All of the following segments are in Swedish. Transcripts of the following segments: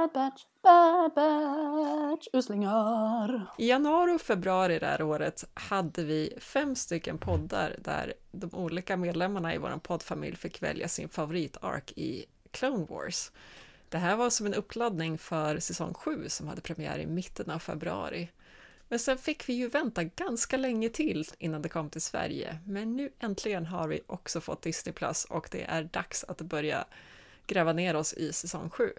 Bad Batch, Bad Batch, uslingar. I januari och februari det här året hade vi fem stycken poddar där de olika medlemmarna i vår poddfamilj fick välja sin favoritark i Clone Wars. Det här var som en uppladdning för säsong 7 som hade premiär i mitten av februari. Men sen fick vi ju vänta ganska länge till innan det kom till Sverige. Men nu äntligen har vi också fått Disney Plus och det är dags att börja gräva ner oss i säsong 7.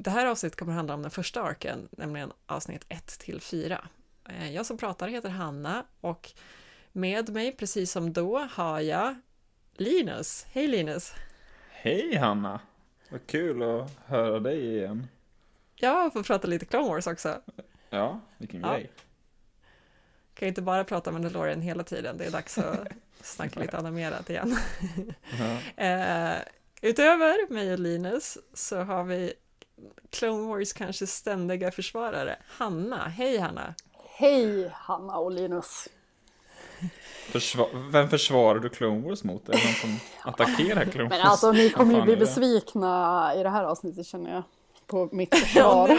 Det här avsnittet kommer handla om den första arken, nämligen avsnitt 1 till 4. Eh, jag som pratar heter Hanna och med mig, precis som då, har jag Linus. Hej Linus! Hej Hanna! Vad kul att höra dig igen. Ja, och få prata lite Clone Wars också. Ja, vilken Ja. grej. Kan inte bara prata med Mandalorian hela tiden, det är dags att snacka lite animerat igen. Ja. Eh, utöver mig och Linus så har vi Clone Wars kanske ständiga försvarare, Hanna. Hej Hanna! Hej Hanna och Linus. Försva- Vem försvarar du Clone Wars mot? Är det någon som attackerar Clone Wars? Men alltså ni kommer ju bli besvikna i det här avsnittet känner jag. På mitt Ja, försvar.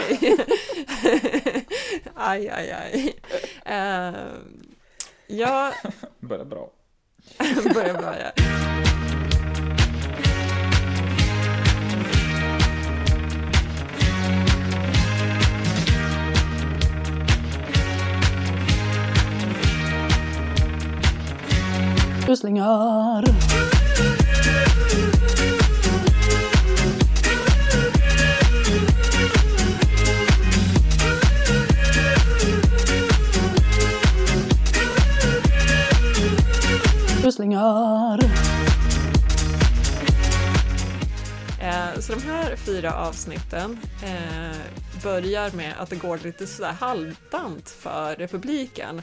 aj, aj, aj. Eh, jag Börjar bra. börjar börja. Uslingar. Uslingar. Eh, så de här fyra avsnitten eh, börjar med att det går lite sådär halvdant för republiken.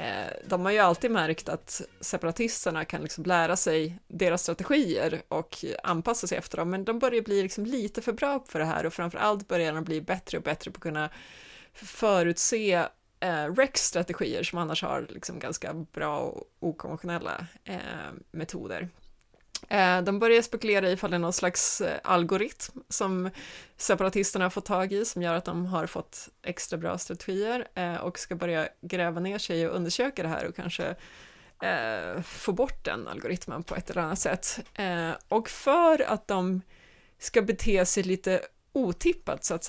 Eh, de har ju alltid märkt att separatisterna kan liksom lära sig deras strategier och anpassa sig efter dem, men de börjar bli liksom lite för bra för det här och framför allt börjar de bli bättre och bättre på att kunna förutse eh, Rex strategier som annars har liksom ganska bra och okonventionella eh, metoder. Eh, de börjar spekulera ifall det är någon slags eh, algoritm som separatisterna har fått tag i som gör att de har fått extra bra strategier eh, och ska börja gräva ner sig och undersöka det här och kanske få bort den algoritmen på ett eller annat sätt. Och för att de ska bete sig lite otippat så att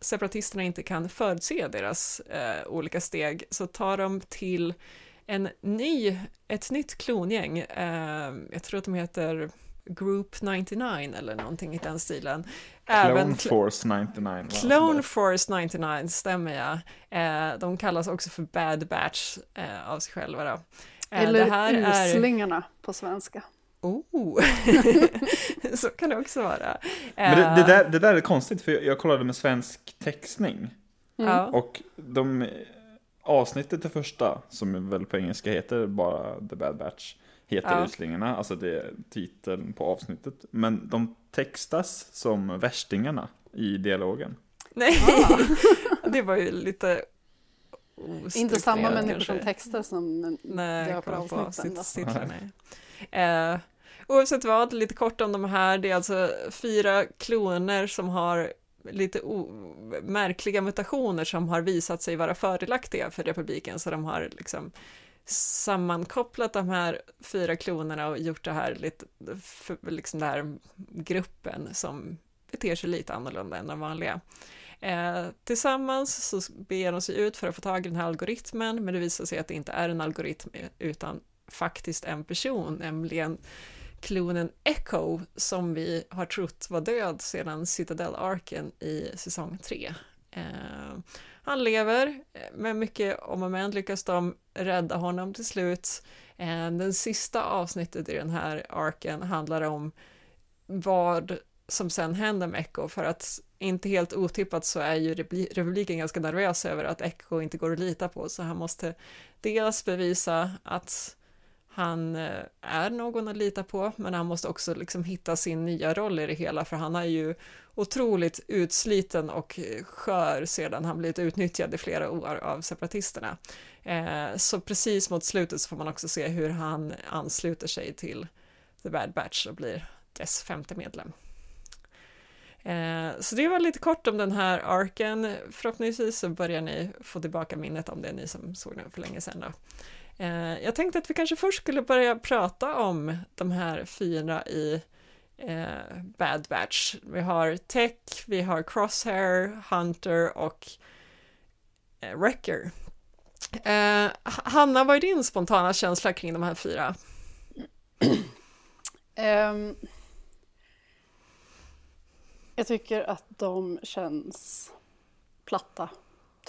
separatisterna inte kan förutse deras olika steg så tar de till en ny, ett nytt klongäng, eh, jag tror att de heter Group 99 eller någonting i den stilen. Clone Force 99. va? Clone Force 99 stämmer ja. Eh, de kallas också för Bad Batch eh, av sig själva då. Eh, Eller det här är... uslingarna på svenska. Oh, så kan det också vara. Men det, det, Eh, där, det där är konstigt, för jag, jag kollade med svensk textning. Ja. Och de avsnittet det första, som väl på engelska heter bara The Bad Batch, heter Ja. Uslingarna, alltså det är titeln på avsnittet. Men de textas som värstingarna i dialogen. Nej, Ah. det var ju lite Inte samma ostrukturerat människor kanske. som textar som Nej, kolla på avsnitten. nej. Eh, oavsett vad, lite kort om de här. Det är alltså fyra kloner som har lite o- märkliga mutationer som har visat sig vara fördelaktiga för republiken, så de har liksom sammankopplat de här fyra klonerna och gjort det här lite, för, liksom den här gruppen som beter sig lite annorlunda än de vanliga. Eh, tillsammans så beger de sig ut för att få tag i den här algoritmen, men det visar sig att det inte är en algoritm utan faktiskt en person, nämligen klonen Echo som vi har trott var död sedan Citadel-arken i säsong 3. Eh, han lever, eh, med mycket om och men lyckas de rädda honom till slut. Eh, den sista avsnittet i den här arken handlar om vad som sen händer med Echo för att inte helt otippat så är ju republiken ganska nervös över att Echo inte går att lita på så han måste dels bevisa att han eh, är någon att lita på men han måste också liksom hitta sin nya roll i det hela för han är ju otroligt utsliten och skör sedan han blivit utnyttjad i flera år av separatisterna. Eh, så precis mot slutet så får man också se hur han ansluter sig till The Bad Batch och blir dess femte medlem. Eh, så det var lite kort om den här arken. Förhoppningsvis så börjar ni få tillbaka minnet om det, ni som såg den för länge sedan. Då. Eh, jag tänkte att vi kanske först skulle börja prata om de här fyra i eh, Bad Batch. Vi har Tech, vi har Crosshair, Hunter och eh, Wrecker. Eh, Hanna, vad är din spontana känsla kring de här fyra? Um, jag tycker att de känns platta,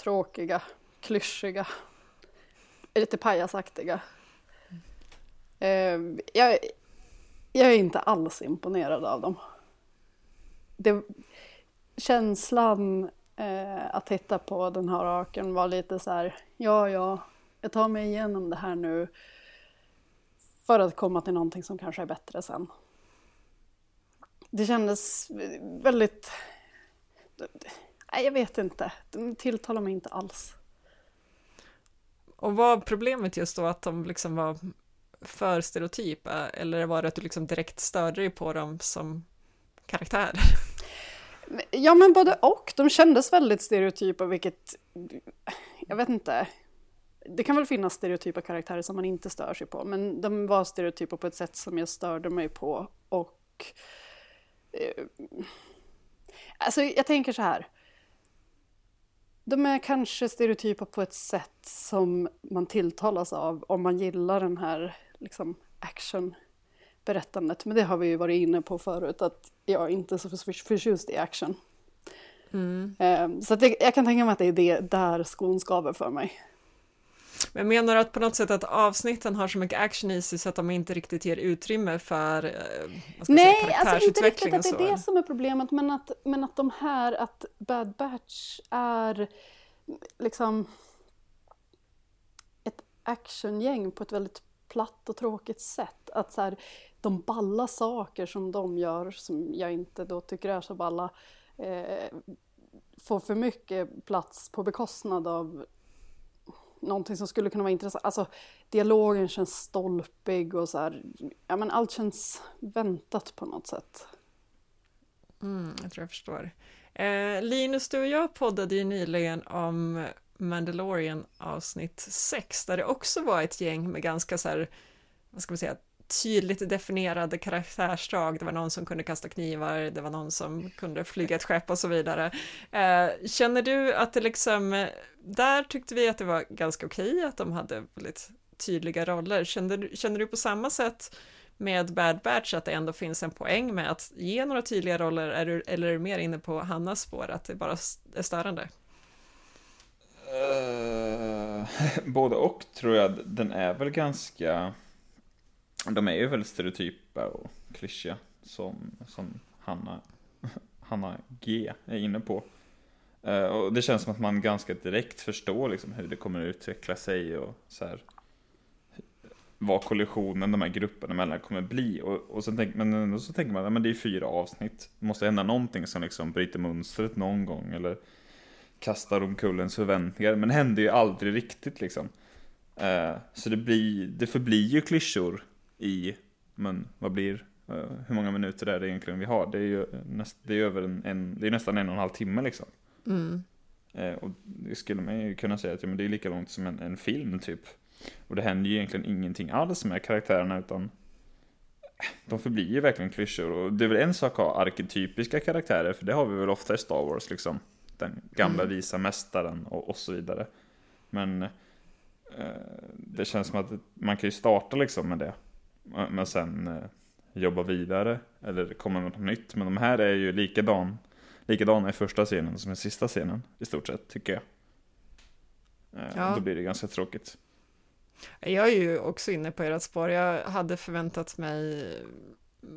tråkiga, klyschiga, lite pajasaktiga. Ehm, jag, jag är inte alls imponerad av dem. Det, känslan eh, att titta på den här arken var lite så här, ja, ja, jag tar mig igenom det här nu för att komma till någonting som kanske är bättre sen. Det kändes väldigt... Nej, jag vet inte. De tilltalar mig inte alls. Och var problemet just då att de liksom var för stereotypa eh, eller var det att du liksom direkt störde dig på dem som karaktär? Ja, men både och. De kändes väldigt stereotypa, vilket... Jag vet inte. Det kan väl finnas stereotypa karaktärer som man inte stör sig på, men de var stereotypa på ett sätt som jag störde mig på. Och... Eh, alltså, jag tänker så här. De är kanske stereotypa på ett sätt som man tilltalas av om man gillar den här liksom, actionberättandet. Men det har vi ju varit inne på förut, att jag inte är så förtjust i action. Mm. Eh, så det, jag kan tänka mig att det är det där skon skaver för mig. Men menar du att på något sätt att avsnitten har så mycket action i sig så att de inte riktigt ger utrymme för eh, Nej, säga, alltså inte riktigt att det är det som är problemet, men att, men att de här, att Bad Batch är liksom ett actiongäng på ett väldigt platt och tråkigt sätt. Att så här, de balla saker som de gör, som jag inte då tycker är så balla, eh, får för mycket plats på bekostnad av någonting som skulle kunna vara intressant. Alltså dialogen känns stolpig och så här, ja men allt känns väntat på något sätt. Mm, jag tror jag förstår. Eh, Linus, du och jag poddade ju nyligen om Mandalorian avsnitt 6, där det också var ett gäng med ganska så här, vad ska man säga, tydligt definierade karaktärsdrag. Det var någon som kunde kasta knivar, det var någon som kunde flyga ett skepp och så vidare. Eh, känner du att det liksom, där tyckte vi att det var ganska okej att de hade väldigt tydliga roller. Känner, känner du på samma sätt med Bad Batch att det ändå finns en poäng med att ge några tydliga roller, är du, eller är du mer inne på Hannas spår, att det bara är störande? Uh, både och tror jag. Den är väl ganska de är ju väldigt stereotypa och klyschiga som, som Hanna, Hanna G är inne på. Uh, och det känns som att man ganska direkt förstår liksom hur det kommer att utveckla sig och så här, vad kollisionen de här grupperna emellan kommer bli. Och, och sen tänk, men så tänker man att det är fyra avsnitt. Det måste hända någonting som liksom bryter mönstret någon gång eller kastar omkullens förväntningar. Men det händer ju aldrig riktigt liksom. Uh, så det, blir, det förblir ju klyschor i, men vad blir, uh, hur många minuter är det egentligen vi har? Det är ju näst, det är över en, en, det är nästan en och en halv timme liksom. Mm. Uh, och det skulle man ju kunna säga att ja, men det är lika långt som en, en film typ. Och det händer ju egentligen ingenting alls med karaktärerna utan de förblir ju verkligen klyschor och det är väl en sak att ha arketypiska karaktärer för det har vi väl ofta i Star Wars liksom. Den gamla mm. visa mästaren och, och så vidare. Men eh, det känns som att man kan ju starta liksom med det. Men sen eh, jobba vidare eller komma med något nytt. Men de här är ju likadan, likadana i första scenen som i sista scenen i stort sett tycker jag. Eh, ja. Då blir det ganska tråkigt. Jag är ju också inne på ert spår. Jag hade förväntat mig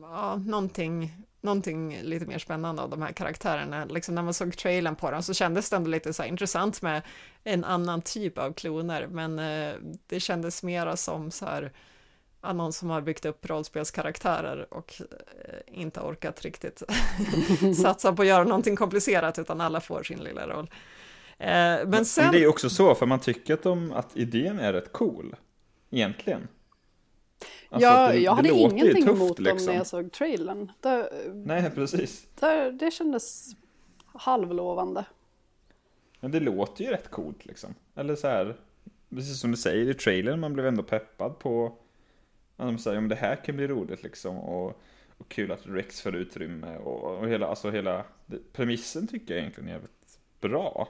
ja, någonting, någonting lite mer spännande av de här karaktärerna. Liksom när man såg trailern på dem så kändes det ändå lite så intressant med en annan typ av kloner, men eh, det kändes mera som så här någon som har byggt upp rollspelskaraktärer och eh, inte orkat riktigt satsa på att göra någonting komplicerat utan alla får sin lilla roll. Eh, men sen... det är också så, för man tycker att, de, att idén är rätt cool, egentligen. Alltså, ja, det- jag det hade ingenting tufft, emot dem liksom. när jag såg trailern. Det, Nej, precis. det, det kändes halvlovande. Men det låter ju rätt coolt liksom. Eller så här, precis som du säger i trailern, man blev ändå peppad på de säger om det här kan bli roligt liksom. Och, och kul att Rex får utrymme och, och hela, alltså hela det, premissen tycker jag egentligen är jävligt bra.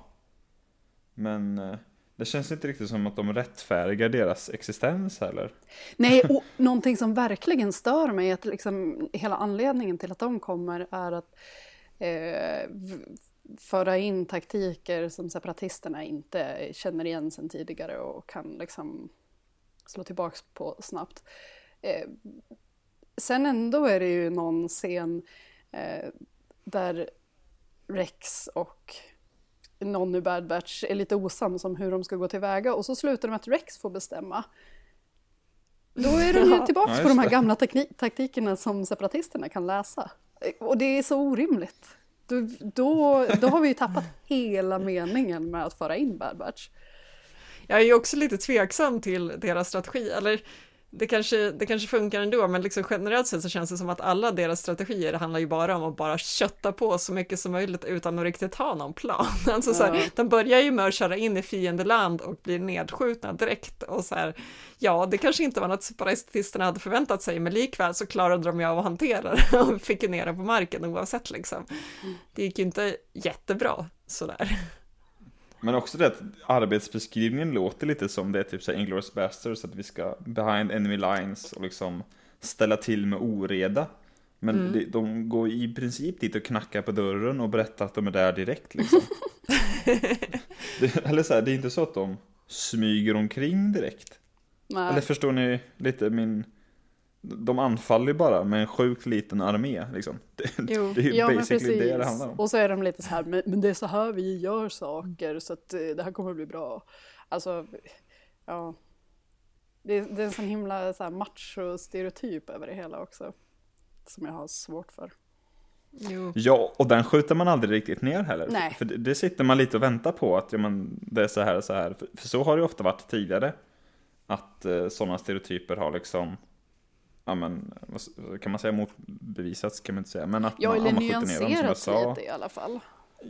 Men eh, det känns inte riktigt som att de rättfärdigar deras existens heller. Nej, och någonting som verkligen stör mig är att liksom, hela anledningen till att de kommer är att eh, föra in taktiker som separatisterna inte känner igen sedan tidigare och kan liksom slå tillbaks på snabbt. Eh, sen ändå är det ju någon scen eh, där Rex och någon i Bad Batch är lite osams om hur de ska gå tillväga och så slutar de med att Rex får bestämma. Då är de ju tillbaka Ja, på de här gamla taktikerna som separatisterna kan läsa. Och det är så orimligt. Då, då, då har vi ju tappat hela meningen med att föra in Bad Batch. Jag är ju också lite tveksam till deras strategi, eller det kanske, det kanske funkar ändå, men liksom generellt sett så känns det som att alla deras strategier handlar ju bara om att bara kötta på så mycket som möjligt utan att riktigt ha någon plan. Alltså så här, Ja. de börjar ju med att köra in i fiendeland och blir nedskjutna direkt och så här, ja, det kanske inte var något separatisterna hade förväntat sig, men likväl så klarade de ju av att hantera det och fick ju ner det på marken oavsett liksom. Det gick ju inte jättebra sådär. Men också det att arbetsbeskrivningen låter lite som det är typ såhär Inglourious Basterds, att vi ska behind enemy lines och liksom ställa till med oreda. Men Mm. det, de går i princip dit och knackar på dörren och berättar att de är där direkt liksom. det, eller så här, det är inte så att de smyger omkring direkt. Nej. Eller förstår ni lite min... De anfaller ju bara med en sjukt liten armé liksom. Det, Jo. det är ju Ja, basically det det handlar om. Och så är de lite så här, men, men det är så här vi gör saker så att eh, det här kommer att bli bra. Alltså, ja. Det, är- det är en sån himla så här macho-stereotyp över det hela också. Som jag har svårt för. Jo. Ja, och den skjuter man aldrig riktigt ner heller. Nej. För det, det sitter man lite och väntar på, att ja, men, det är så här och så här. För, för så har det ju ofta varit tidigare. Att eh, sådana stereotyper har liksom, ja men, kan man säga motbevisats kan man inte säga. Men att Ja, man, eller man skjuter ner dem som jag nyanserats sa. lite i alla fall.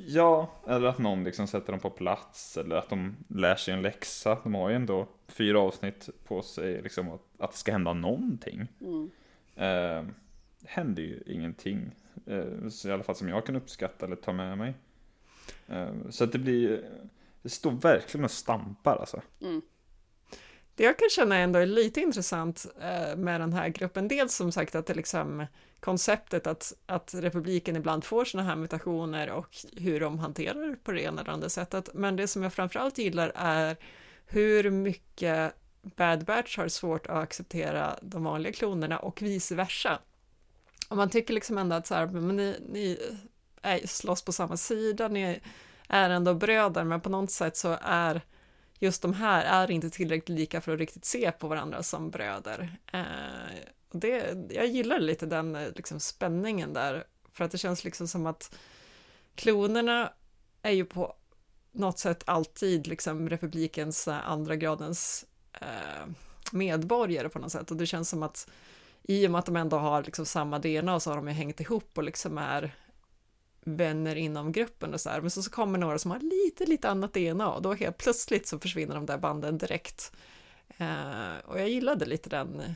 Ja, eller att någon liksom sätter dem på plats. Eller att de lär sig en läxa. De har ju ändå fyra avsnitt på sig, liksom att, att det ska hända någonting. Mm. Eh, händer ju ingenting. Eh, så I alla fall som jag kan uppskatta eller ta med mig. Eh, så att det blir, det står verkligen och stampar alltså. Det jag kan känna ändå är lite intressant eh, med den här gruppen, dels som sagt att det liksom konceptet att, att republiken ibland får sådana här mutationer och hur de hanterar det på det ena eller andra sättet. Men det som jag framförallt gillar är hur mycket Bad Batch har svårt att acceptera de vanliga klonerna och vice versa. Och man tycker liksom ändå att så här, men ni, ni är, slåss på samma sida, ni är ändå bröder, men på något sätt så är just de här är inte tillräckligt lika för att riktigt se på varandra som bröder. Eh, och det, jag gillar lite den eh, liksom, spänningen där, för att det känns liksom som att klonerna är ju på något sätt alltid liksom republikens eh, andra gradens eh, medborgare på något sätt och det känns som att i och med att de ändå har liksom samma DNA så har de ju hängt ihop och liksom är vänner inom gruppen och så här. Men så, så kommer några som har lite, lite annat DNA och då helt plötsligt så försvinner de där banden direkt. Eh, och jag gillade lite den,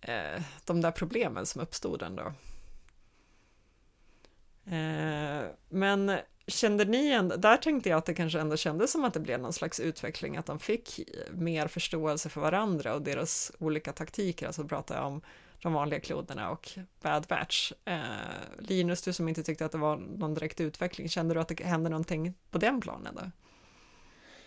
eh, de där problemen som uppstod ändå. Eh, men kände ni en, där tänkte jag att det kanske ändå kändes som att det blev någon slags utveckling, att de fick mer förståelse för varandra och deras olika taktiker, alltså pratar jag om de vanliga klonerna och Bad Batch. Eh, Linus, du som inte tyckte att det var någon direkt utveckling, kände du att det hände någonting på den planen då?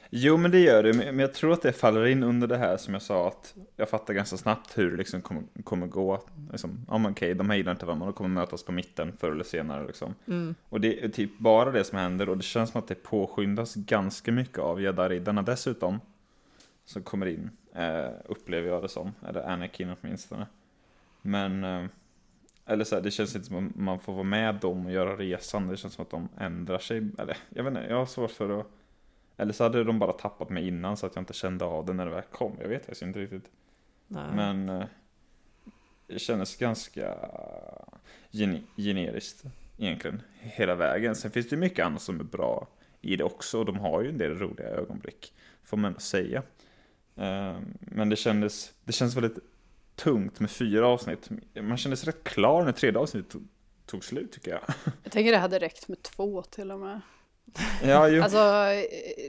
Jo men det gör det, men jag tror att det faller in under det här som jag sa att jag fattar ganska snabbt hur det liksom kommer, kommer gå. Liksom, ja men okej, de här gillar inte varandra, de kommer mötas på mitten förr eller senare liksom. Mm. Och det är typ bara det som händer och det känns som att det påskyndas ganska mycket av Jedi-riddarna dessutom. Som kommer in, eh, upplever jag det som, eller Anakin åtminstone. Men, eh, eller så här, det känns inte som att man får vara med dem och göra resan, det känns som att de ändrar sig, eller jag vet inte, jag har svårt för att eller så hade de bara tappat mig innan så att jag inte kände av det när det väl kom. Jag vet faktiskt inte riktigt. Nej. Men eh, det kändes ganska gen generiskt egentligen hela vägen. Sen finns det ju mycket annat som är bra i det också och de har ju en del roliga ögonblick, får man ändå säga. Eh, men det kändes, det kändes väldigt tungt med fyra avsnitt. Man kändes rätt klar när tredje avsnittet tog, tog slut tycker jag. Jag tänker det hade räckt med två till och med. Ja, ju. Alltså,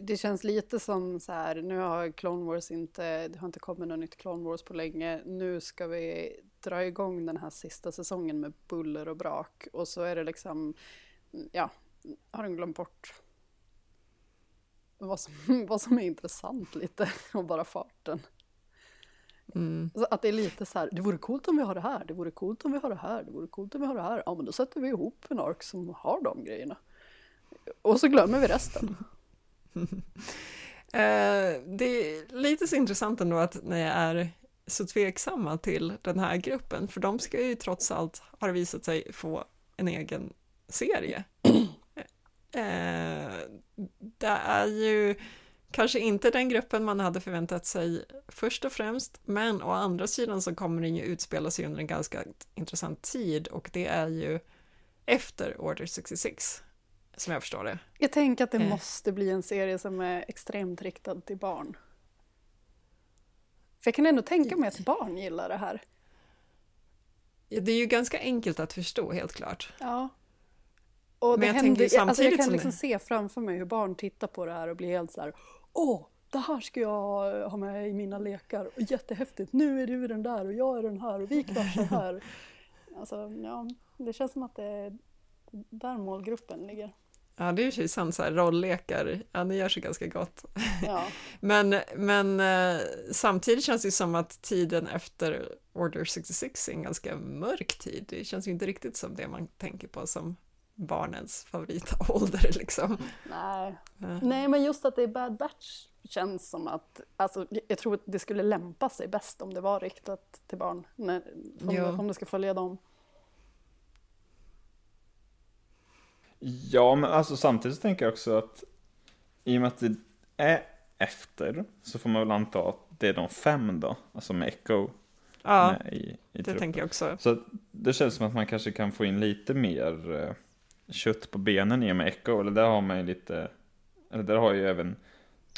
det känns lite som så här, nu har Clone Wars inte, det har inte kommit något nytt Clone Wars på länge. Nu ska vi dra igång den här sista säsongen med buller och brak. Och så är det liksom, ja, har de glömt bort vad som, vad som är intressant lite, och bara farten. Mm. Så att det är lite så här, det vore coolt om vi har det här, det vore coolt om vi har det här, det vore coolt om vi har det här. Ja, men då sätter vi ihop en ark som har de grejerna. Och så glömmer vi resten. Eh, det är lite så intressant ändå att ni är så tveksamma till den här gruppen, för de ska ju trots allt, har visat sig, få en egen serie. Eh, det är ju kanske inte den gruppen man hade förväntat sig först och främst, men å andra sidan så kommer den ju utspela sig under en ganska intressant tid och det är ju efter Order 66, som jag förstår det. Jag tänker att det Eh. måste bli en serie som är extremt riktad till barn. För jag kan ändå tänka mig att barn gillar det här. Ja, Det är ju ganska enkelt att förstå, helt klart. Ja. Och Men det jag händer, tänker ju alltså jag samtidigt kan som liksom det- se framför mig hur barn tittar på det här och blir helt så här Åh, det här ska jag ha med i mina lekar. Och jättehäftigt, nu är du den där och jag är den här och vi kraschar här. Alltså, ja, det känns som att det är där målgruppen ligger. Ja, det är ju sant, så här rolllekar, ja, det gör sig ganska gott. Ja. Men, men eh, samtidigt känns det som att tiden efter Order 66 är en ganska mörk tid. Det känns ju inte riktigt som det man tänker på som barnens favoritålder liksom. Nej. Ja. Nej, men just att det är Bad Batch känns som att, alltså jag tror att det skulle lämpa sig bäst om det var riktat till barn, när, om, Ja. det, om det ska följa dem. Ja, men alltså samtidigt tänker jag också att i och med att det är efter så får man väl anta att det är de fem då, alltså med Echo Ja, med i, i det truppen. tänker jag också. Så det känns som att man kanske kan få in lite mer eh, kött på benen i och med Echo, eller där har man ju lite, eller där har ju även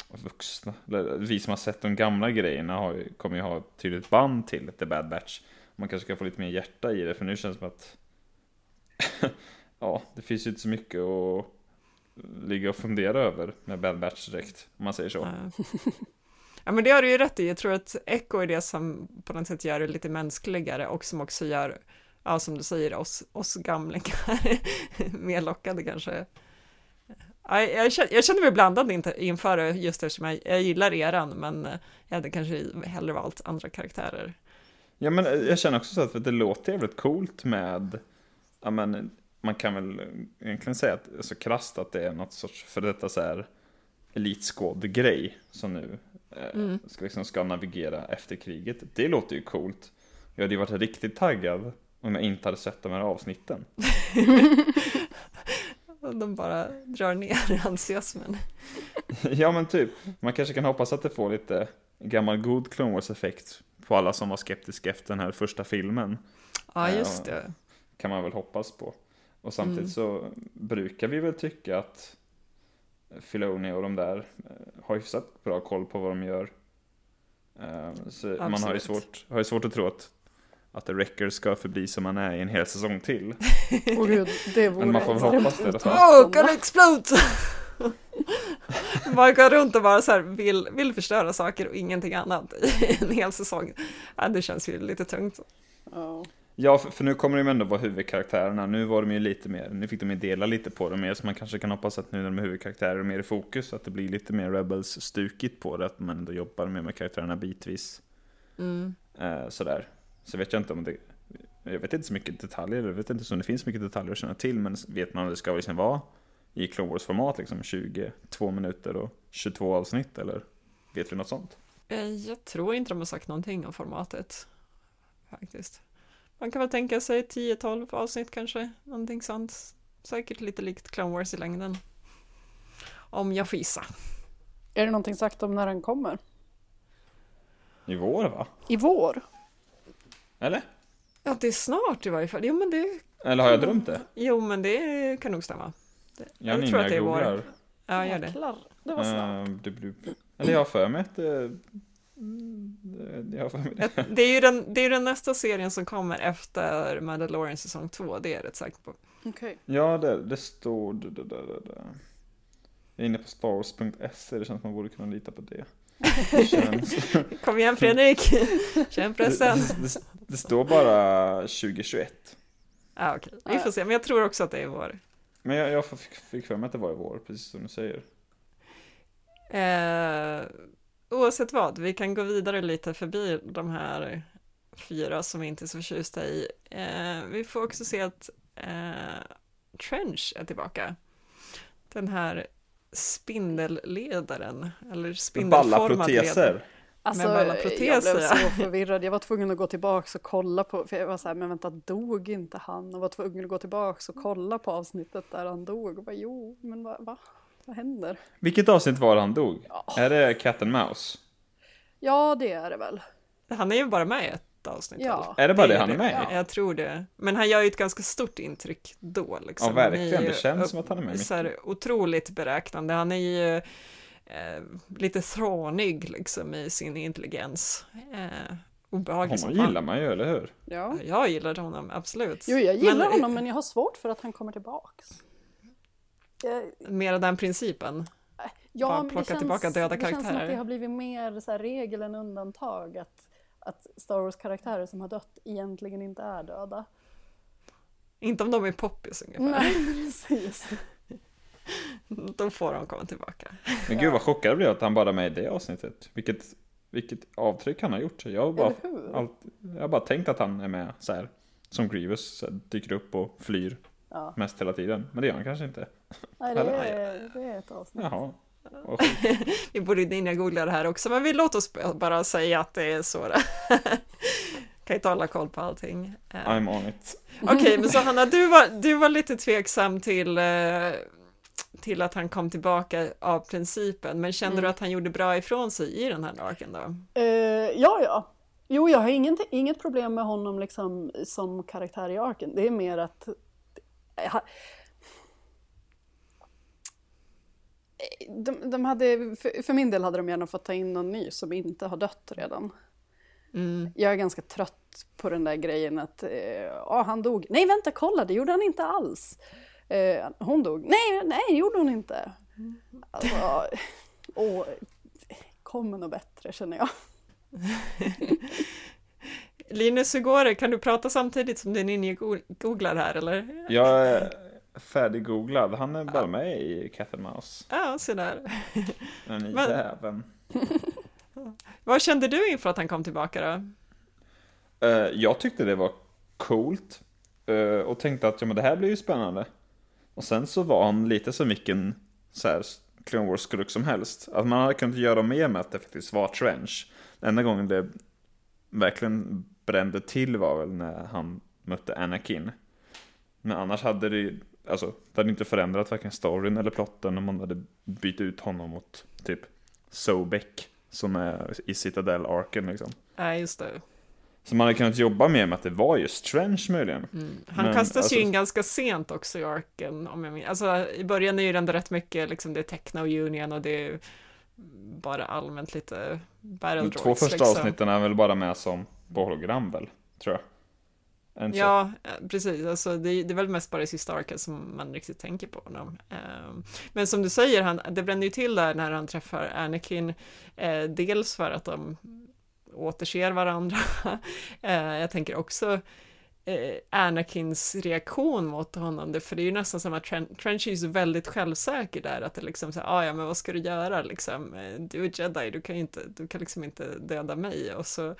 vuxna, eller vi som har sett de gamla grejerna har ju, kommer ju ha ett tydligt band till The Bad Batch. Man kanske kan få lite mer hjärta i det, för nu känns det som att ja, det finns ju inte så mycket att ligga och fundera över med Bad Batch direkt, om man säger så. Ja, men det har du ju rätt i. Jag tror att Echo är det som på något sätt gör det lite mänskligare och som också gör, ja, som du säger, oss, oss gamlingar mer lockande kanske. Ja, jag, känner, jag känner mig blandad inte- inför det just eftersom jag, jag gillar eran, men jag hade kanske hellre valt andra karaktärer. Ja men jag känner också så att det låter jävligt coolt med, ja men man kan väl egentligen säga att, alltså krasst att det är något sorts för detta så här elitskåd-grej som nu eh, Mm. ska, liksom ska navigera efter kriget. Det låter ju coolt. Jag hade ju varit riktigt taggad om jag inte hade sett de här avsnitten. De bara drar ner entusiasmen. ja men typ, man kanske kan hoppas att det får lite gammal god Clone Wars-effekt på alla som var skeptiska efter den här första filmen. Ja, Ja. just det. kan man väl hoppas på. Och samtidigt Mm. så brukar vi väl tycka att Filoni och de där eh, har hyfsat bra koll på vad de gör. Eh, Så man har ju, svårt, har ju svårt att tro att, att The Wrecker ska förbli som man är i en hel säsong till. Och gud, det vore Men man får väl hoppas det i alla fall. Åh, utmanande. gonna explode! Man går runt och bara så här vill, vill förstöra saker och ingenting annat i en hel säsong. Ja, det känns ju lite tungt. Ja. Ja, för, för nu kommer de ju ändå vara huvudkaraktärerna. Nu var de ju lite mer, nu fick de ju dela lite på det mer, så man kanske kan hoppas att nu när de är huvudkaraktärer och mer i fokus, att det blir lite mer Rebels-stukigt på det, att man ändå jobbar mer med karaktärerna bitvis. Mm. Eh, sådär. Så vet jag inte om det... Jag vet inte så mycket detaljer, jag vet inte om det finns mycket detaljer att känna till, men vet man om det ska liksom vara i Clone Wars-format, liksom 22 minuter och 22 avsnitt, eller vet vi något sånt? Eh, Jag tror inte de har sagt någonting om formatet. Faktiskt. Man kan väl tänka sig 10-12 avsnitt kanske, någonting sånt. Säkert lite likt Clone Wars i längden. Om jag får gissa. Är det någonting sagt om när den kommer? I vår va? I vår? Eller? Ja, det är snart i varje fall. Jo, men det, Eller har jag drömt det? jo, men det kan nog stämma. Jag Jag tror att det är vår. Ja, gör det. Jäklar, det var snabbt. Ehm, du- du- Eller jag har för mig att det... mm, det- Jag har för mig det. Ja, Det är ju den, det är den nästa serien som kommer efter Mandalorian säsong 2, det är jag rätt säker på. Okej. Ja, det, det står... Det, det, det, det. Jag är inne på starwars.se, det känns som man borde kunna lita på det. Kom igen Fredrik, känn pressen. det, det, det står bara 2021. Ja, okej. Vi får se, men jag tror också att det är vår. Men jag, jag fick, fick för mig att det var i vår, precis som du säger. Eh, oavsett vad, vi kan gå vidare lite förbi de här fyra som vi inte är så förtjusta i. Eh, vi får också se att eh, Trench är tillbaka. Den här spindelledaren, eller spindelformad ledare. Alltså, jag blev så förvirrad. Jag var tvungen att gå tillbaka och kolla på, för jag var så här, men vänta, dog inte han? Och var tvungen att gå tillbaka och kolla på avsnittet där han dog. Och bara, jo, men vad, va? vad händer? Vilket avsnitt var det han dog? Ja. Är det Cat and Mouse? Ja, det är det väl. Han är ju bara med i ett avsnitt. Ja. Är det bara det är han är med? Ja. Jag tror det. Men han gör ju ett ganska stort intryck då. Liksom. Ja, verkligen. Ju Det känns som att han är med så här, otroligt beräknande. Han är ju eh, lite trånig liksom i sin intelligens. Eh, obehaglig Honom fan. gillar man ju, eller hur? Ja. Jag gillade honom, absolut. Jo, jag gillar Men, honom, men jag har svårt för att han kommer tillbaks. Mera den principen. ja, Bara det plocka känns, tillbaka döda det känns som att karaktärer. det har blivit mer så här, regel än undantag. Att, att Star Wars-karaktärer som har dött egentligen inte är döda. Inte om de är poppis ungefär. Nej, precis. Då får de komma tillbaka. Men gud vad chockad jag blev att han bara är med i det avsnittet. Vilket, vilket avtryck han har gjort. Jag har bara, allt, jag har bara tänkt att han är med så här. Som Grievous, så här, dyker upp och flyr Ja. mest hela tiden. Men det gör han kanske inte. Nej, det är, det är ett avsnitt. Jaha. Vi borde ninja googla det här också, men vi låter oss bara säga att det är så Kan inte hålla koll på allting. Eh, I'm on it. Okej, men så Hanna, du var, du var lite tveksam till, eh, till att han kom tillbaka av principen, men kände Mm. du att han gjorde bra ifrån sig i den här arken då? Eh, ja, ja. Jo, jag har inget, inget problem med honom liksom som karaktär i arken. Det är mer att... eh, ha- De, de hade, för, för min del hade de gärna fått ta in någon ny som inte har dött redan. Mm. Jag är ganska trött på den där grejen att eh, han dog. Nej, vänta, kolla, det gjorde han inte alls. Eh, hon dog. Nej, nej, det gjorde hon inte. Alltså, åh, kom med något bättre känner jag. Linus, hur går det? Kan du prata samtidigt som du ninja-googlar här, eller? Jag är färdiggooglad. Han är bara med i Cat and Mouse. Ja, så där. Den Men- jäveln. Vad kände du inför att han kom tillbaka då? Eh, jag tyckte det var coolt. eh, och tänkte att ja, men det här blir ju spännande. Och sen så var han lite som vilken så här, Clone Wars-skurk som helst. Att man hade kunnat göra mer med att det faktiskt var Trench. Enda gången det verkligen brände till var väl när han mötte Anakin. Men annars hade det alltså, det hade inte förändrat varken storyn eller plotten om man hade bytt ut honom mot typ Sobek som är i Citadel-arken liksom. Nej, just det. Så man hade kunnat jobba mer med att det var just Trench möjligen. Mm. Han Men, kastas alltså- ju in ganska sent också i arken, om jag minns. Alltså i början är ju det ändå rätt mycket, liksom det är Techno Union och det är bara allmänt lite battle De droids. två första liksom. avsnitten är väl bara med som på hologram väl, tror jag. Än så. Ja, eh, precis. Alltså, det, det är väl mest bara i sista arken som man riktigt tänker på honom. Ehm, men som du säger, han, det bränner ju till där när han träffar Anakin. Eh, dels för att de återser varandra. eh, jag tänker också eh, Anakins reaktion mot honom, det, för det är ju nästan som att Tren- Trench är ju så väldigt självsäker där, att det liksom säger, ah, ja men vad ska du göra liksom, eh, du är jedi, du kan ju inte, du kan liksom inte döda mig, och så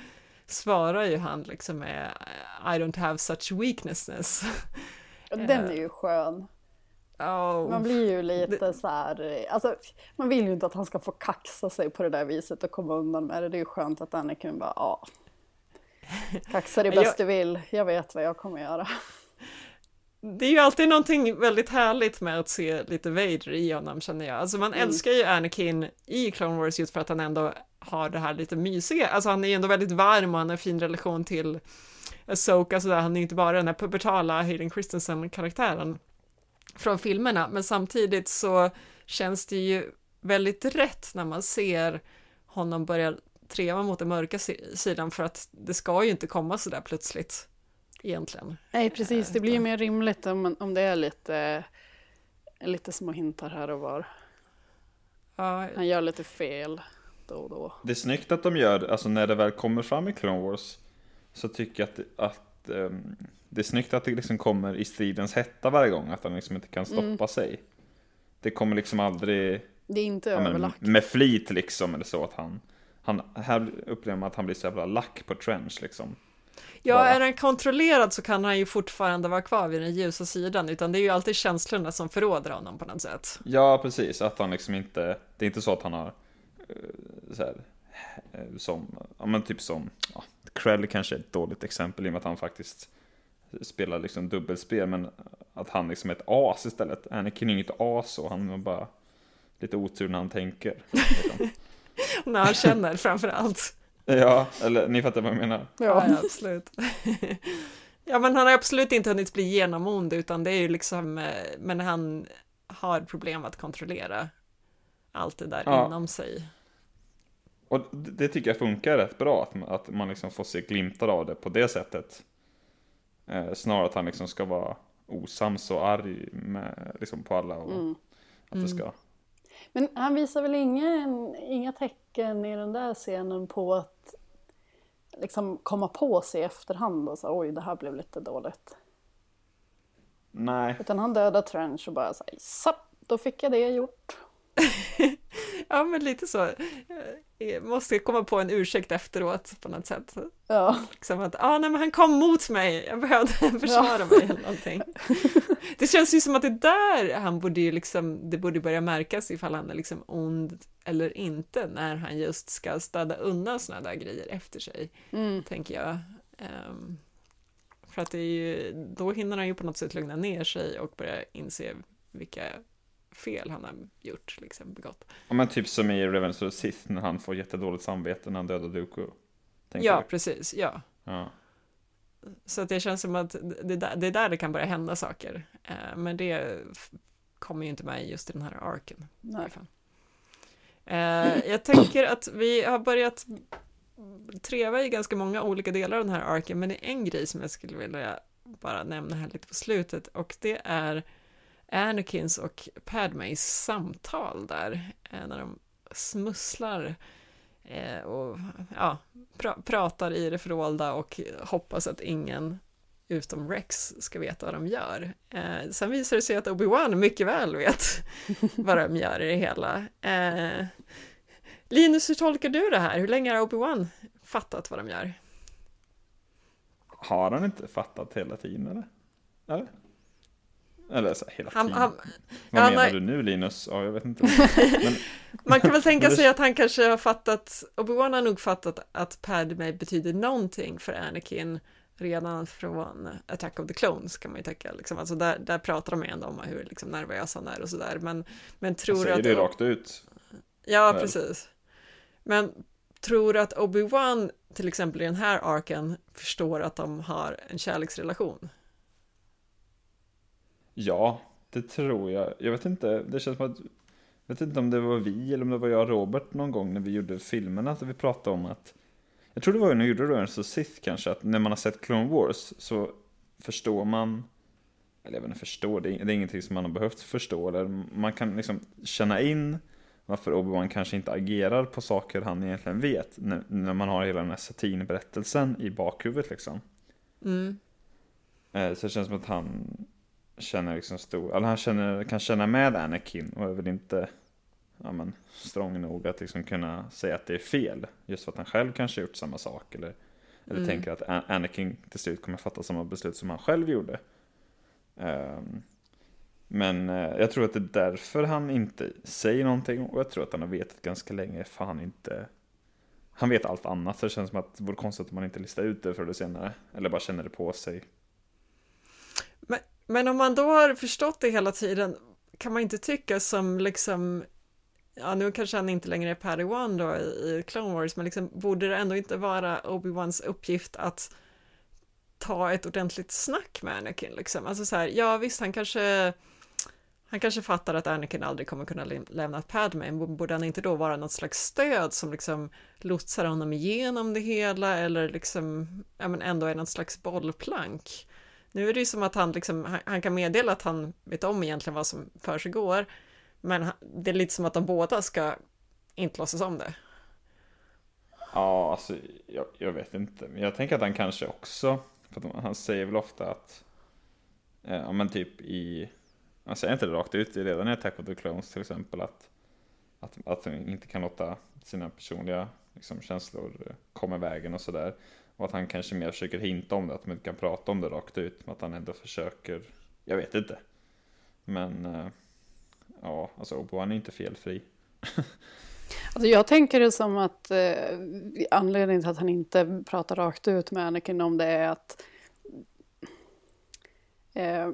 svarar ju han liksom med I don't have such weaknesses. Den är ju skön. Oh, Man blir ju lite så här, alltså man vill ju inte att han ska få kaxa sig på det där viset och komma undan med det. Det är ju skönt att Anakin bara, ja. Kaxa dig bäst du vill, jag vet vad jag kommer göra. det är ju alltid någonting väldigt härligt med att se lite Vader i honom känner jag. Alltså man Mm. älskar ju Anakin i Clone Wars just för att han ändå har det här lite mysiga, alltså han är ändå väldigt varm och han har en fin relation till Asoka sådär, han är inte bara den här pubertala Hayden Christensen-karaktären från filmerna, men samtidigt så känns det ju väldigt rätt när man ser honom börja treva mot den mörka si- sidan för att det ska ju inte komma sådär plötsligt egentligen. Nej, precis. Det blir ju mer rimligt om, om det är lite, lite små hintar här och var. Ja, Han gör lite fel då och då. Det är snyggt att de gör, alltså när det väl kommer fram i Clone Wars Så tycker jag att, att ehm, det är snyggt att det liksom kommer i stridens hetta varje gång, att han liksom inte kan stoppa Mm. sig Det kommer liksom aldrig Det är inte ja, överlagt. med flit liksom, eller så att han, han Här upplever man att han blir så jävla lack på Trench liksom Ja, Bara. är den kontrollerad så kan han ju fortfarande vara kvar vid den ljusa sidan, utan det är ju alltid känslorna som förråder honom på något sätt. Ja, precis, att han liksom inte Det är inte så att han har så här, eh, som, ja men typ som ja, Krell kanske är ett dåligt exempel i och med att han faktiskt spelar liksom dubbelspel men att han liksom är ett as istället. Anakin är inget as och han har bara lite otur när han tänker. Liksom. När han känner framför allt. Ja, eller ni fattar vad jag menar. Ja, Ja. ja, absolut. ja, men han har absolut inte hunnit bli genomond, utan det är ju liksom, eh, men han har problem att kontrollera allt det där Ja. inom sig. Och det tycker jag funkar rätt bra, att man, att man liksom får se glimtar av det på det sättet. Eh, snarare att han liksom ska vara osams och arg med, liksom på alla och Mm. att det ska... Men han visar väl ingen, inga tecken i den där scenen på att liksom komma på sig i efterhand och så oj det här blev lite dåligt. Nej, Utan han dödar Trench och bara säger så, då fick jag det gjort. Ja, men lite så. Jag måste komma på en ursäkt efteråt på något sätt. Ja, Liksom att, ah, nej, men han kom mot mig, jag behövde försvara mig eller någonting. Det känns ju som att det där han borde ju liksom, det borde börja märkas ifall han är liksom ond eller inte när han just ska städa undan sådana där grejer efter sig, mm. tänker jag. Ehm, för att det är ju, då hinner han ju på något sätt lugna ner sig och börja inse vilka fel han har gjort, liksom begått. ja, men typ som i Revenge of the Sith när han får jättedåligt samvete när han dödar Dooku. Ja, du? precis, ja. ja. Så att det känns som att det, där, det är där det kan börja hända saker. Eh, men det kommer ju inte med just i den här arken. i Nej. Eh, jag tänker att vi har börjat treva i ganska många olika delar av den här arken, men det är en grej som jag skulle vilja bara nämna här lite på slutet och det är Anakins och Padmays samtal där, eh, när de smusslar eh, och ja, pra- pratar i det fördolda och hoppas att ingen utom Rex ska veta vad de gör. Eh, sen visar det sig att Obi-Wan mycket väl vet vad de gör i det hela. Eh, Linus, hur tolkar du det här? Hur länge har Obi-Wan fattat vad de gör? Har han inte fattat hela tiden eller? Eller? Eller så här, hela Han, tiden. han, Vad han menar har- du nu Linus? Ja, jag vet inte. Men, man kan väl tänka sig att han kanske har fattat, Obi-Wan har nog fattat att Padme betyder någonting för Anakin redan från Attack of the Clones kan man ju tänka. Liksom. Alltså där, där pratar de ju ändå om hur liksom, nervös han är och sådär. Men, men tror säger att... det rakt ut. Ja, väl. precis. Men tror att Obi-Wan till exempel i den här arken förstår att de har en kärleksrelation? Ja, det tror jag. Jag vet inte, det känns som att jag vet inte om det var vi eller om det var jag och Robert någon gång när vi gjorde filmerna, att vi pratade om att jag tror det var när vi gjorde Revenge of Sith kanske, att när man har sett Clone Wars så förstår man eller jag vet inte, förstå, det är, det är ingenting som man har behövt förstå, eller man kan liksom känna in varför Obi-Wan kanske inte agerar på saker han egentligen vet, när, när man har hela den här satinberättelsen i bakhuvudet liksom. Mm. Eh, Så det känns som att han känner liksom stor, eller han känner, kan känna med Anakin och är väl inte ja, men, strong nog att liksom kunna säga att det är fel. Just för att han själv kanske gjort samma sak eller, eller Mm. tänker att Anakin till slut kommer fatta samma beslut som han själv gjorde. Ehm, men eh, jag tror att det är därför han inte säger någonting och jag tror att han har vetat ganska länge för han inte han vet allt annat så det känns som att det vore konstigt om man inte listar ut det förr eller senare. Eller bara känner det på sig. Men men om man då har förstått det hela tiden, kan man inte tycka som liksom, ja nu kanske han inte längre är Padawan då i, i Clone Wars, men liksom borde det ändå inte vara Obi-Wans uppgift att ta ett ordentligt snack med Anakin liksom? Alltså så här, ja visst han kanske han kanske fattar att Anakin aldrig kommer kunna lämna Padme, borde han inte då vara något slags stöd som liksom lotsar honom igenom det hela eller liksom, ja men ändå är något slags bollplank? Nu är det ju som att han liksom, han, han kan meddela att han vet om egentligen vad som försiggår, men det är lite som att de båda ska inte låtsas om det. Ja, alltså jag, jag vet inte, men jag tänker att han kanske också, för han säger väl ofta att, eh, ja men typ i han säger inte det rakt ut, redan i Attack of the Clones till exempel, att, att, att han inte kan låta sina personliga liksom, känslor eh, komma i vägen och sådär. Och att han kanske mer försöker hinta om det, att man inte kan prata om det rakt ut, men att han ändå försöker, jag vet inte. Men, äh, ja, alltså Obi-Wan är inte felfri. Alltså jag tänker det som att eh, anledningen till att han inte pratar rakt ut med Anakin om det är att eh,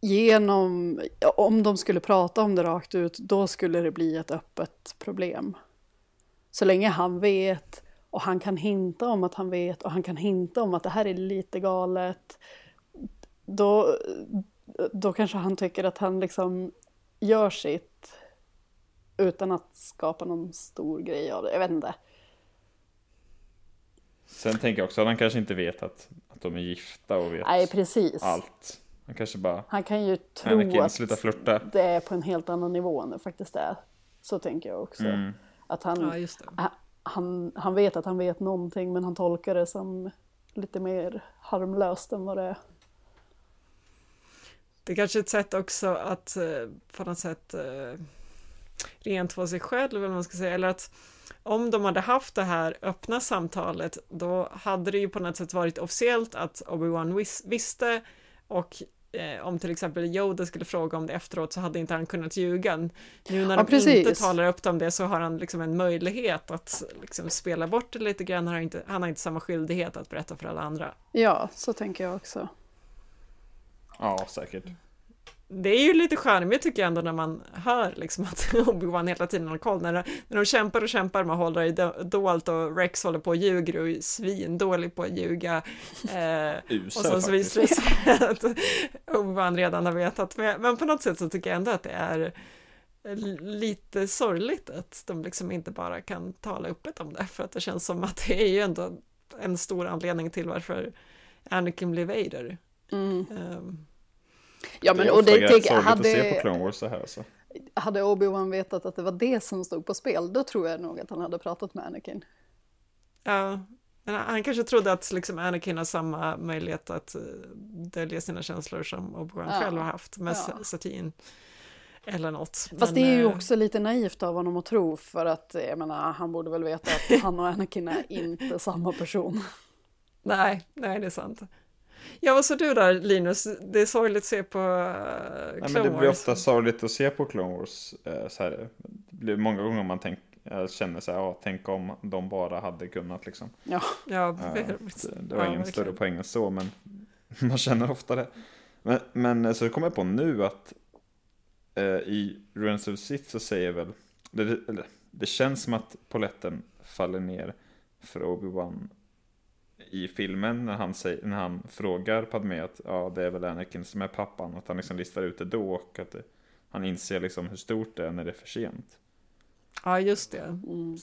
genom, om de skulle prata om det rakt ut, då skulle det bli ett öppet problem. Så länge han vet och han kan hinta om att han vet och han kan hinta om att det här är lite galet, då, då kanske han tycker att han liksom gör sitt utan att skapa någon stor grej av det. Jag vet inte. Sen tänker jag också att han kanske inte vet att, att de är gifta och vet Nej, precis. allt. Han kanske bara... Han kan ju tro Anakin, att sluta flirta. det är på en helt annan nivå än det faktiskt är. Så tänker jag också. Mm. Att han, ja, han, han vet att han vet någonting men han tolkar det som lite mer harmlöst än vad det är. Det är kanske är ett sätt också att eh, på något sätt eh, rentvå rent på sig själv, eller man ska säga, eller att om de hade haft det här öppna samtalet, då hade det ju på något sätt varit officiellt att Obi-Wan vis visste och eh, om till exempel Yoda skulle fråga om det efteråt så hade inte han kunnat ljuga. Nu när ja, de precis. inte talar upp om det så har han liksom en möjlighet att liksom spela bort det lite grann. Han har, inte, han har inte samma skyldighet att berätta för alla andra. Ja, så tänker jag också. Ja, säkert det är ju lite charmigt tycker jag ändå när man hör liksom att Obi-Wan hela tiden har koll. När, när de kämpar och kämpar med att hålla det dolt och Rex håller på och ljuger och är svindålig på att ljuga. Eh, Usar, och så visar det sig att Obi-Wan redan har vetat. Men, men på något sätt så tycker jag ändå att det är lite sorgligt att de liksom inte bara kan tala öppet om det. För att det känns som att det är ju ändå en stor anledning till varför Anakin blev Vader. Mm. Um, Ja, men, det är och det, det hade, att se på Clone Wars så här. Så. Hade Obi-Wan vetat att det var det som stod på spel, då tror jag nog att han hade pratat med Anakin. Ja, men han kanske trodde att liksom Anakin har samma möjlighet att eh, dölja sina känslor som Obi-Wan ja. själv har haft med ja. Satin. Eller något. Fast men, det är ju eh, också lite naivt av honom att tro för att jag menar, han borde väl veta att han och Anakin är inte samma person. Nej, nej det är sant. Ja, vad sa du där Linus? Det är sorgligt att se på Clone Nej, men Det blir ofta sorgligt att se på Clone Wars. Uh, så här, det blir många gånger man tänk, känner sig, ja, tänk om de bara hade kunnat liksom. Ja, ja uh, det, det var ja, ingen större poäng än så, men man känner ofta det. Men, men så kommer jag på nu att i Ruins of Sith så säger väl, det, det känns som att poletten faller ner för Obi-Wan i filmen när han, säger, när han frågar Padme att ja, det är väl Anakin som är pappan. Att han liksom listar ut det då och att det, han inser liksom hur stort det är när det är för sent. Ja, just det. Mm.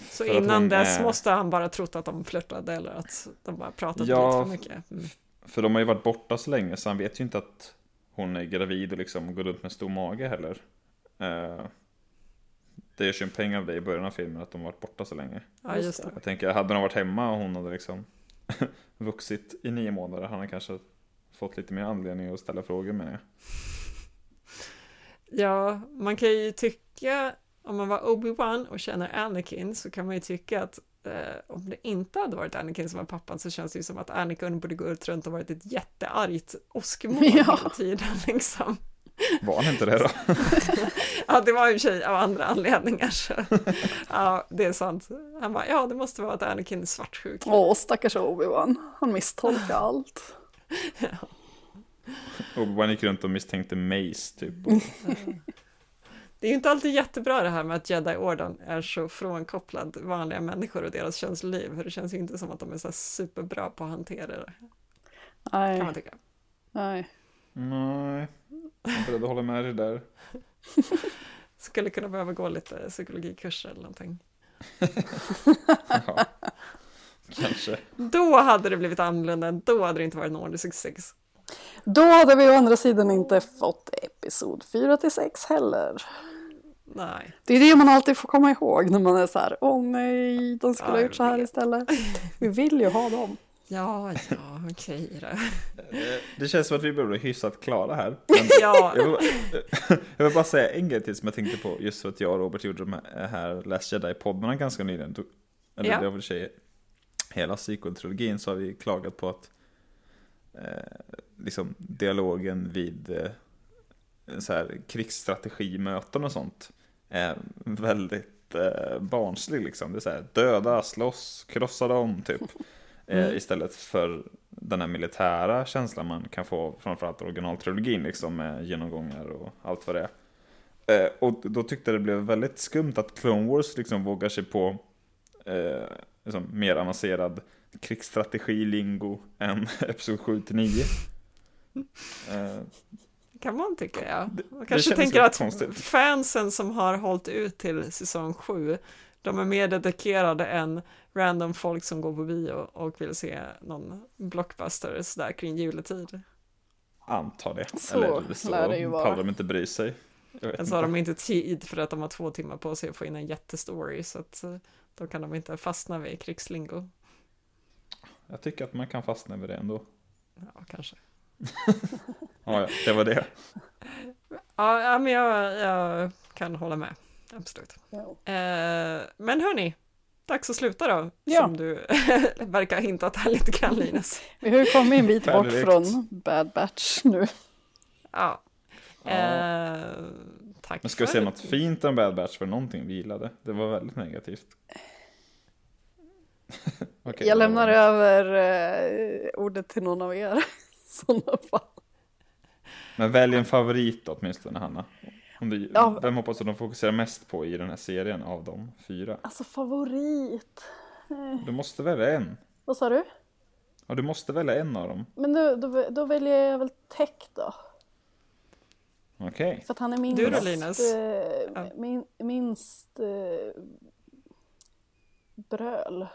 Så för innan dess är... måste han bara trott att de flörtade eller att de bara pratat ja, lite för mycket. Mm. För de har ju varit borta så länge så han vet ju inte att hon är gravid och liksom går runt med stor mage heller. Uh, det görs ju en peng av det i början av filmen att de varit borta så länge. Ja, just det. Jag tänker, hade de varit hemma och hon hade liksom vuxit i nio månader. Han har kanske fått lite mer anledning att ställa frågor med. Ja, man kan ju tycka, om man var Obi-Wan och känner Anakin så kan man ju tycka att eh, om det inte hade varit Anakin som var pappan så känns det ju som att Anakin borde gå runt och varit ett jätteargt åskmoln ja. hela tiden liksom. Var han inte det då? ja, det var i och för sig av andra anledningar. Så. Ja, det är sant. Han bara, ja, det måste vara att Anakin är svartsjuk. Åh, stackars Obi-Wan. Han misstolkar allt. ja. Obi-Wan gick runt och misstänkte Mace typ. Det är ju inte alltid jättebra det här med att Jedi-orden är så frånkopplad vanliga människor och deras känsloliv. För det känns ju inte som att de är så här superbra på att hantera det, kan Nej, man tycka. nej. Nej, jag är beredd att hålla med dig där. Skulle kunna behöva gå lite psykologikurser eller någonting. Ja, kanske. Då hade det blivit annorlunda, då hade det inte varit en Order 66. Då hade vi å andra sidan inte fått episod 4 till 6 heller. Nej. Det är det man alltid får komma ihåg när man är så här, åh nej, de skulle ha gjort så här istället. Vi vill ju ha dem. Ja, ja, okej då. Eh, Det känns som att vi blir hyfsat klara här. Ja, jag, vill, jag vill bara säga en grej till som jag tänkte på, just för att jag och Robert gjorde de här Last Jedi-poddarna ganska nyligen. Eller Ja. det var sig hela sequel-trilogin så har vi klagat på att eh, liksom dialogen vid eh, så här, krigsstrategimöten och sånt är väldigt eh, barnslig liksom. Det är så här, döda, slåss, krossa dem typ. Eh, Mm. istället för den här militära känslan man kan få framförallt originaltrilogin liksom med genomgångar och allt vad det är. Eh, och då tyckte det blev väldigt skumt att Clone Wars liksom vågar sig på eh, liksom mer avancerad krigsstrategi-lingo än Episod 7 till 9. Eh, kan man tycka, ja. Man kanske tänker att konstigt. fansen som har hållit ut till säsong 7, de är mer dedikerade än random folk som går på bio och vill se någon blockbuster sådär kring juletid. antar det. Så Eller så lär det ju vara. de inte bry sig. Jag vet Alltså har de inte tid för att de har två timmar på sig att få in en jättestory så att eh, då kan de inte fastna vid krigslingo. Jag tycker att man kan fastna vid det ändå. Ja, kanske. Ja, det var det. Ja, ja, men jag, jag kan hålla med. Absolut. Ja. Eh, men hörni, dags att sluta då. Ja. Som du verkar ha hintat här lite grann Linus. Vi har ju kommit en bit bort från Bad Batch nu. Ja. Ja. Eh, tack Men ska vi säga något fint om Bad Batch för någonting vi gillade? Det var väldigt negativt. Okej, Jag lämnar över eh, ordet till någon av er. i sådana fall. Men välj en favorit åtminstone Hanna. Om du, Ja. Vem hoppas du de fokuserar mest på i den här serien av de fyra? Alltså favorit. Du måste välja en. Vad sa du? Ja, du måste välja en av dem. Men då, då, då väljer jag väl Tech då. Okej. För att han är minst... Du då, Linus? eh, min, minst eh, bröl.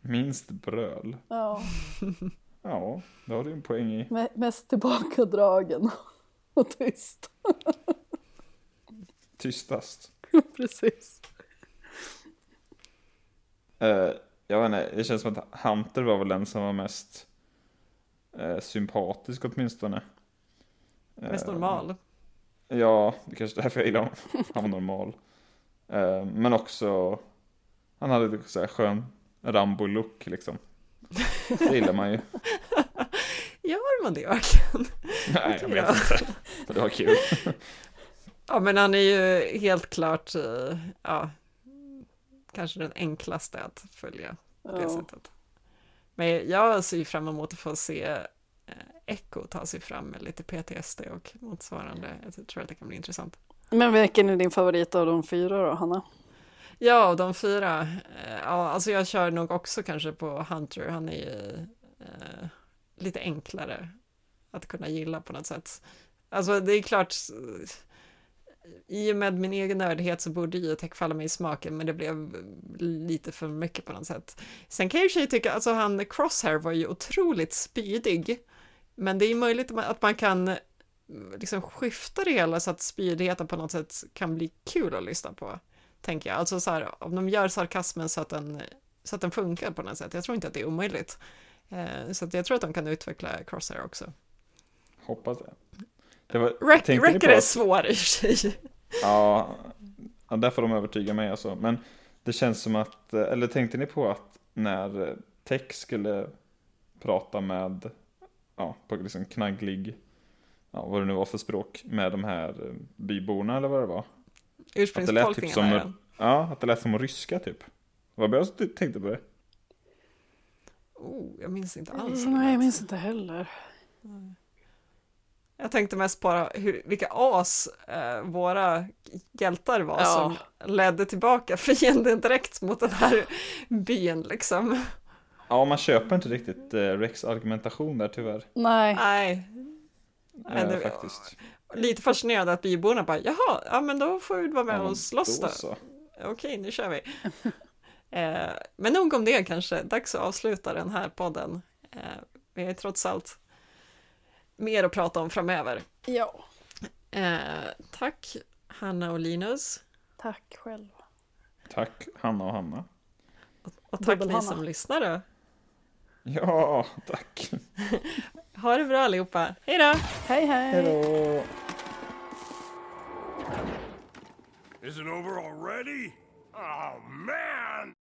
Minst bröl. Ja. Ja, det har du en poäng i. Me- mest tillbakadragen och tyst. Tystast. Precis. Eh, jag vet inte, det känns som att Hunter var väl den som var mest eh, sympatisk åtminstone. Mest Eh, normal. Ja, det kanske är därför jag gillar honom. Han var normal. Eh, men också, han hade lite så här skön Rambo-look liksom. Det gillar man ju. Gör man det verkligen? Nej, jag vet inte. Men det var kul. Ja, men han är ju helt klart, eh, ja, kanske den enklaste att följa på det Ja. sättet. Men jag ser ju fram emot att få se eh, Echo ta sig fram med lite PTSD och motsvarande. Jag tror att det kan bli intressant. Men vilken är din favorit av de fyra då, Hanna? Ja, och de fyra, eh, ja, alltså jag kör nog också kanske på Hunter. Han är ju eh, lite enklare att kunna gilla på något sätt. Alltså det är klart, i och med min egen nördighet så borde ju Tech falla mig i smaken, men det blev lite för mycket på något sätt. Sen kan jag i och för sig tycka, alltså han Crosshair var ju otroligt spydig, men det är ju möjligt att man kan mm, liksom skifta det hela så att spydigheten på något sätt kan bli kul att lyssna på tänker jag. Alltså så här, om de gör sarkasmen så att den, så att den funkar på något sätt. Jag tror inte att det är omöjligt. Eh, så att jag tror att de kan utveckla Crosshair också. Hoppas det det är att- svår i och för sig. Ja, ja, där får de övertyga mig alltså. Men det känns som att, eller tänkte ni på att när Tech skulle prata med, ja, på liksom knagglig, ja, vad det nu var för språk, med de här eh, byborna eller vad det var. Att det lät typ som, ja, att det lät som ryska typ. Vad jag som tänkte på det. Oh, jag minns inte alls. Nej, jag minns inte heller. Jag tänkte mest på hur, vilka as eh, våra hjältar var Ja. som ledde tillbaka fienden direkt mot den här byn liksom. Ja, man köper inte riktigt eh, Rex argumentation där tyvärr. Nej, Nej, Nej, Eh, det- faktiskt. lite fascinerad att byborna bara jaha, ja men då får vi vara med Ja, och slåss då. så. Okej, nu kör vi. eh, men nog om det kanske, dags att avsluta den här podden. Eh, vi har trots allt mer att prata om framöver. ja. Eh, tack Hanna och Linus. Tack själv. Tack Hanna och Hanna. Och tack ni Dubbel-Hanna. som lyssnade. Ja, tack. Ha det bra allihopa. Hej då! Hej hej! Hejdå. Is it over already? Oh, man!